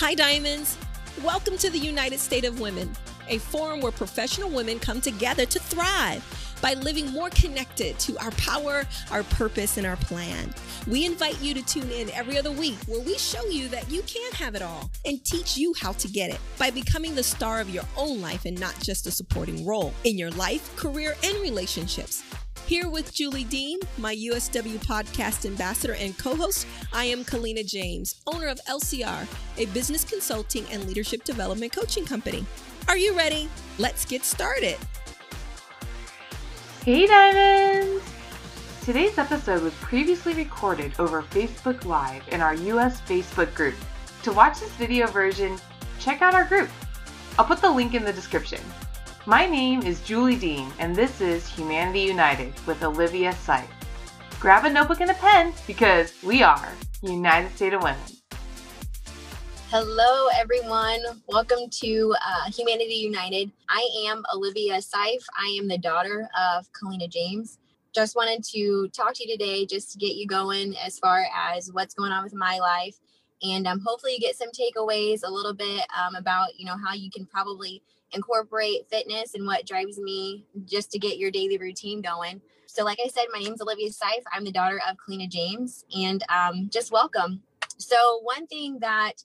Hi, Diamonds. Welcome to the United State of Women, a forum where professional women come together to thrive by living more connected to our power, our purpose, and our plan. We invite you to tune in every other week where we show you that you can have it all and teach you how to get it by becoming the star of your own life and not just a supporting role in your life, career, and relationships. Here with Julie Dean, my USW podcast ambassador and co host, I am Kalina James, owner of LCR, a business consulting and leadership development coaching company. Are you ready? Let's get started. Hey Diamonds! Today's episode was previously recorded over Facebook Live in our US Facebook group. To watch this video version, check out our group. I'll put the link in the description. My name is Julie Dean, and this is Humanity United with Olivia Seif. Grab a notebook and a pen because we are United State of Women. Hello, everyone. Welcome to uh, Humanity United. I am Olivia Seif. I am the daughter of Kalina James. Just wanted to talk to you today just to get you going as far as what's going on with my life. And um, hopefully, you get some takeaways a little bit um, about, you know, how you can probably incorporate fitness and what drives me just to get your daily routine going. So, like I said, my name is Olivia Seif. I'm the daughter of Kalina James, and um, just welcome. So, one thing that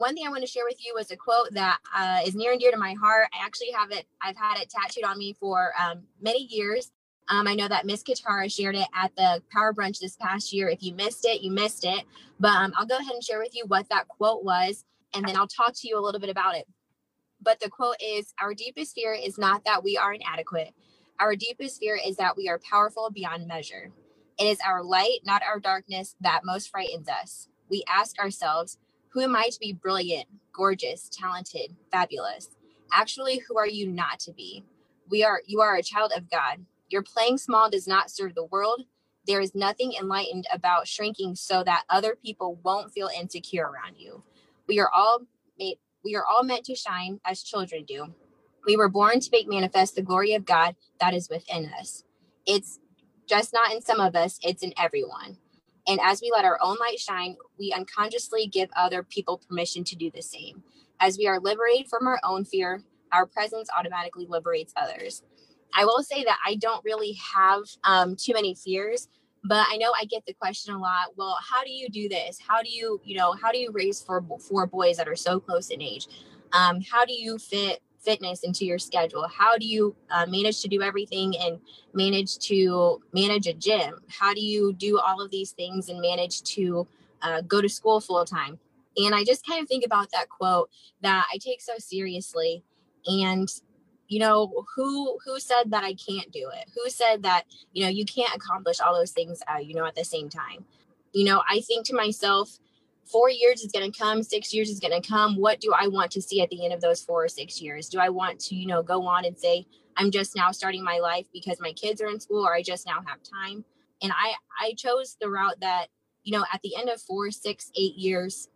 one thing I want to share with you was a quote that uh, is near and dear to my heart. I actually have it, I've had it tattooed on me for um, many years. Um, I know that Miss Katara shared it at the Power Brunch this past year. If you missed it, you missed it. But um, I'll go ahead and share with you what that quote was, and then I'll talk to you a little bit about it. But the quote is Our deepest fear is not that we are inadequate. Our deepest fear is that we are powerful beyond measure. It is our light, not our darkness, that most frightens us. We ask ourselves, Who am I to be brilliant, gorgeous, talented, fabulous? Actually, who are you not to be? We are you are a child of God. Your playing small does not serve the world. There is nothing enlightened about shrinking so that other people won't feel insecure around you. We are all made we are all meant to shine as children do. We were born to make manifest the glory of God that is within us. It's just not in some of us, it's in everyone. And as we let our own light shine, we unconsciously give other people permission to do the same. As we are liberated from our own fear, our presence automatically liberates others. I will say that I don't really have um, too many fears but i know i get the question a lot well how do you do this? How do you you know how do you raise four four boys that are so close in age? Um, how do you fit fitness into your schedule? How do you uh, manage to do everything and manage to manage a gym? How do you do all of these things and manage to uh, go to school full time and i just kind of think about that quote that i take so seriously and you know who who said that i can't do it? Who said that you know you can't accomplish all those things uh, you know at the same time? You know i think to myself four years is going to come six years is going to come. What do i want to see at the end of those four or six years? Do i want to you know go on and say i'm just now starting my life because my kids are in school or i just now have time? And i i chose the route that you know at the end of four six eight years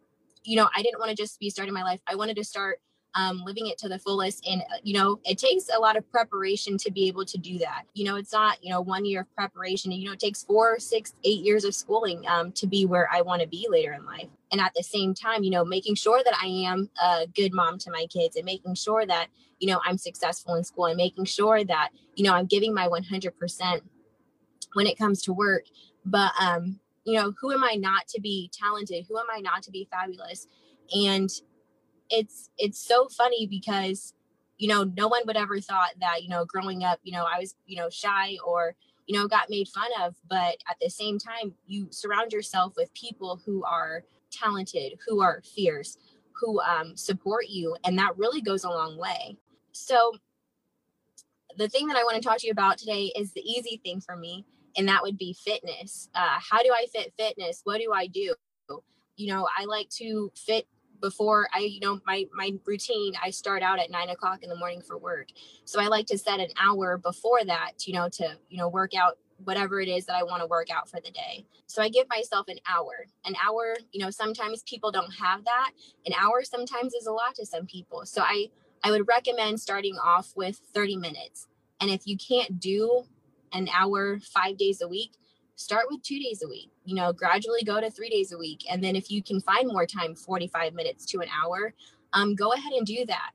you know i didn't want to just be starting my life. I wanted to start um, living it to the fullest. And, uh, you know, it takes a lot of preparation to be able to do that. You know, it's not, you know, one year of preparation. You know, it takes four, six, eight years of schooling um, to be where I want to be later in life. And at the same time, you know, making sure that I am a good mom to my kids and making sure that, you know, I'm successful in school and making sure that, you know, I'm giving my 100% when it comes to work. But, um, you know, who am I not to be talented? Who am I not to be fabulous? And it's it's so funny because you know no one would ever thought that you know growing up you know i was you know shy or you know got made fun of but at the same time you surround yourself with people who are talented who are fierce who um, support you and that really goes a long way. So the thing that i want to talk to you about today is the easy thing for me and that would be fitness. Uh, how do i fit fitness? What do i do? You know i like to fit before I, you know, my my routine, I start out at nine o'clock in the morning for work. So I like to set an hour before that, you know, to, you know, work out whatever it is that I want to work out for the day. So I give myself an hour. An hour, you know, sometimes people don't have that. An hour sometimes is a lot to some people. So I I would recommend starting off with 30 minutes. And if you can't do an hour 5 days a week, start with two days a week you know gradually go to three days a week. And then if you can find more time 45 minutes to an hour um, go ahead and do that.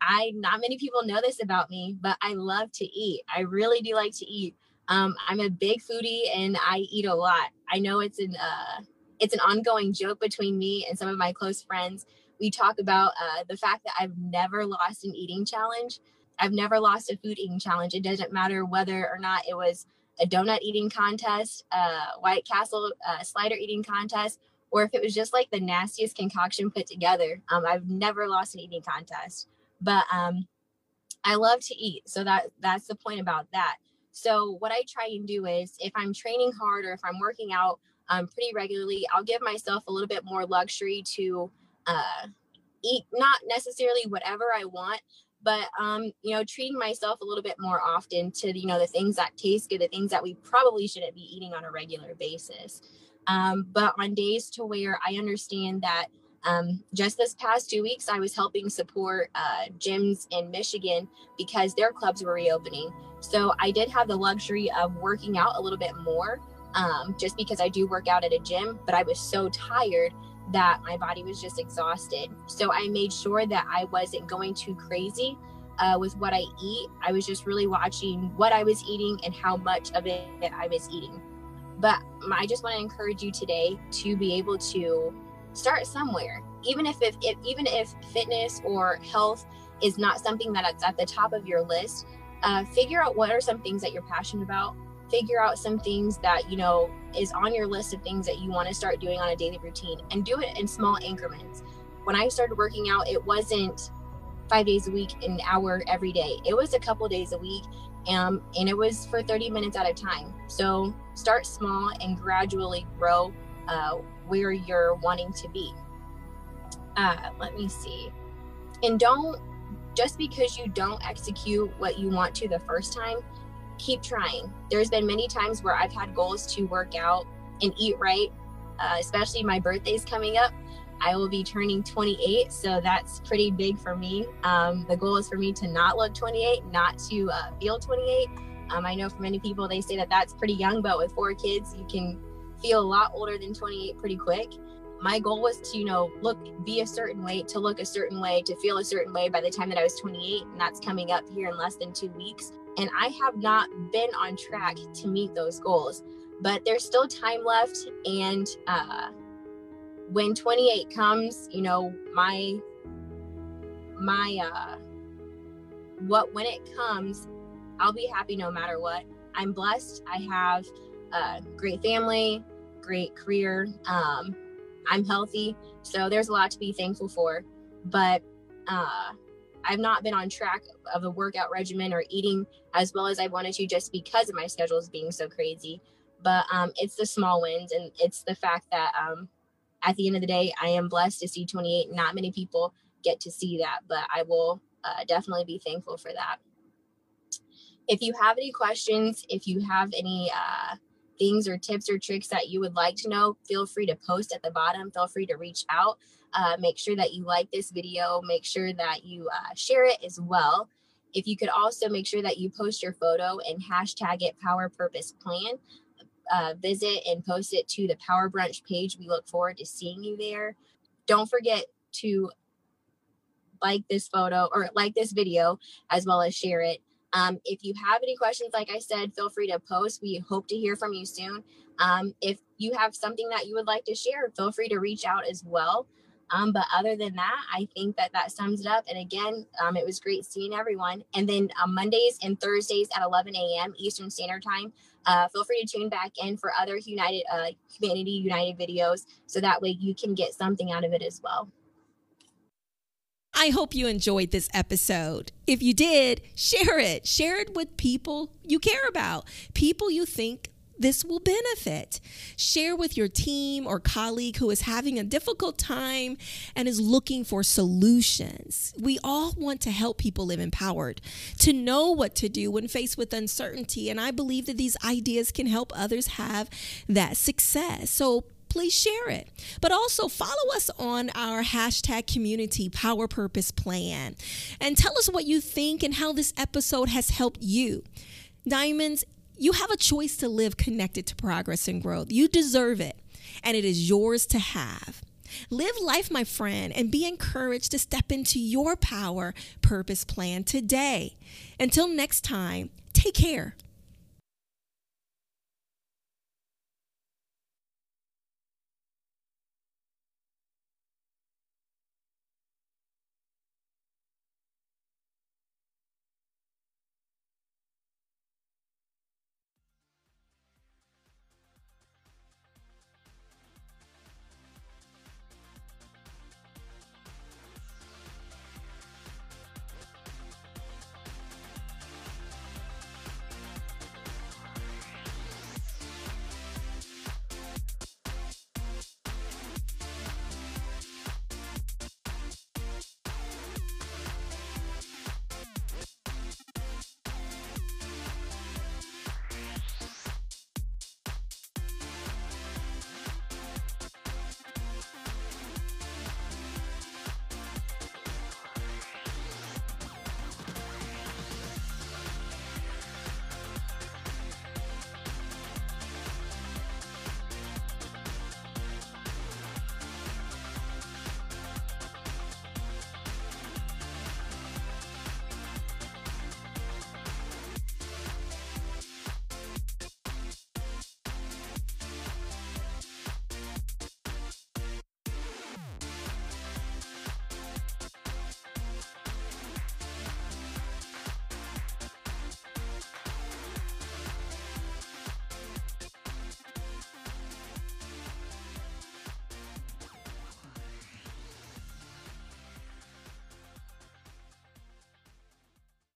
I not many people know this about me but i love to eat. I really do like to eat. Um, i'm a big foodie and i eat a lot. I know it's an uh, it's an ongoing joke between me and some of my close friends. We talk about uh, the fact that i've never lost an eating challenge. I've never lost a food eating challenge. It doesn't matter whether or not it was a donut eating contest, White Castle uh, slider eating contest, or if it was just like the nastiest concoction put together. Um, I've never lost an eating contest, but um, I love to eat. So that that's the point about that. So what I try and do is if I'm training hard or if I'm working out um, pretty regularly, I'll give myself a little bit more luxury to uh, eat not necessarily whatever I want, but um, you know, treating myself a little bit more often to you know the things that taste good, the things that we probably shouldn't be eating on a regular basis. Um, but on days to where I understand that um, just this past two weeks, I was helping support uh, gyms in Michigan because their clubs were reopening. So I did have the luxury of working out a little bit more um, just because I do work out at a gym, but I was so tired that my body was just exhausted. So I made sure that I wasn't going too crazy uh, with what I eat. I was just really watching what I was eating and how much of it I was eating. But I just want to encourage you today to be able to start somewhere, even if, if, if even if fitness or health is not something that's at the top of your list. Uh, figure out what are some things that you're passionate about figure out some things that you know is on your list of things that you want to start doing on a daily routine and do it in small increments. When i started working out it wasn't five days a week an hour every day. It was a couple days a week um, and it was for 30 minutes at a time. So start small and gradually grow uh, where you're wanting to be. Uh, let me see. And don't just because you don't execute what you want to the first time keep trying. There's been many times where I've had goals to work out and eat right, uh, especially my birthday's coming up. I will be turning 28, so that's pretty big for me. Um, the goal is for me to not look 28, not to uh, feel 28. Um, I know for many people, they say that that's pretty young, but with four kids, you can feel a lot older than 28 pretty quick. My goal was to, you know, look, be a certain way, to look a certain way, to feel a certain way by the time that I was 28, and that's coming up here in less than two weeks. And I have not been on track to meet those goals, but there's still time left. And uh, when 28 comes, you know, my, my, uh, what, when it comes, I'll be happy no matter what. I'm blessed. I have a great family, great career. Um, I'm healthy. So there's a lot to be thankful for. But uh, I've not been on track of a workout regimen or eating as well as I wanted to just because of my schedules being so crazy. But um, it's the small wins and it's the fact that um, at the end of the day, I am blessed to see 28. Not many people get to see that, but I will uh, definitely be thankful for that. If you have any questions, if you have any uh, things or tips or tricks that you would like to know, feel free to post at the bottom. Feel free to reach out. Uh, make sure that you like this video. Make sure that you uh, share it as well. If you could also make sure that you post your photo and hashtag it Power Purpose Plan. Uh, visit and post it to the Power Brunch page. We look forward to seeing you there. Don't forget to like this photo or like this video as well as share it. Um, if you have any questions, like I said, feel free to post. We hope to hear from you soon. Um, if you have something that you would like to share, feel free to reach out as well. Um, but other than that, I think that that sums it up. And again, um, it was great seeing everyone. And then um, Mondays and Thursdays at 11 a.m. Eastern Standard Time, uh, feel free to tune back in for other United uh, Humanity United videos, so that way you can get something out of it as well. I hope you enjoyed this episode. If you did, share it. Share it with people you care about, people you think this will benefit. Share with your team or colleague who is having a difficult time and is looking for solutions. We all want to help people live empowered, to know what to do when faced with uncertainty. And I believe that these ideas can help others have that success. So please share it. But also follow us on our hashtag community power purpose plan and tell us what you think and how this episode has helped you. Diamonds, You have a choice to live connected to progress and growth. You deserve it, and it is yours to have. Live life, my friend, and be encouraged to step into your power purpose plan today. Until next time, take care.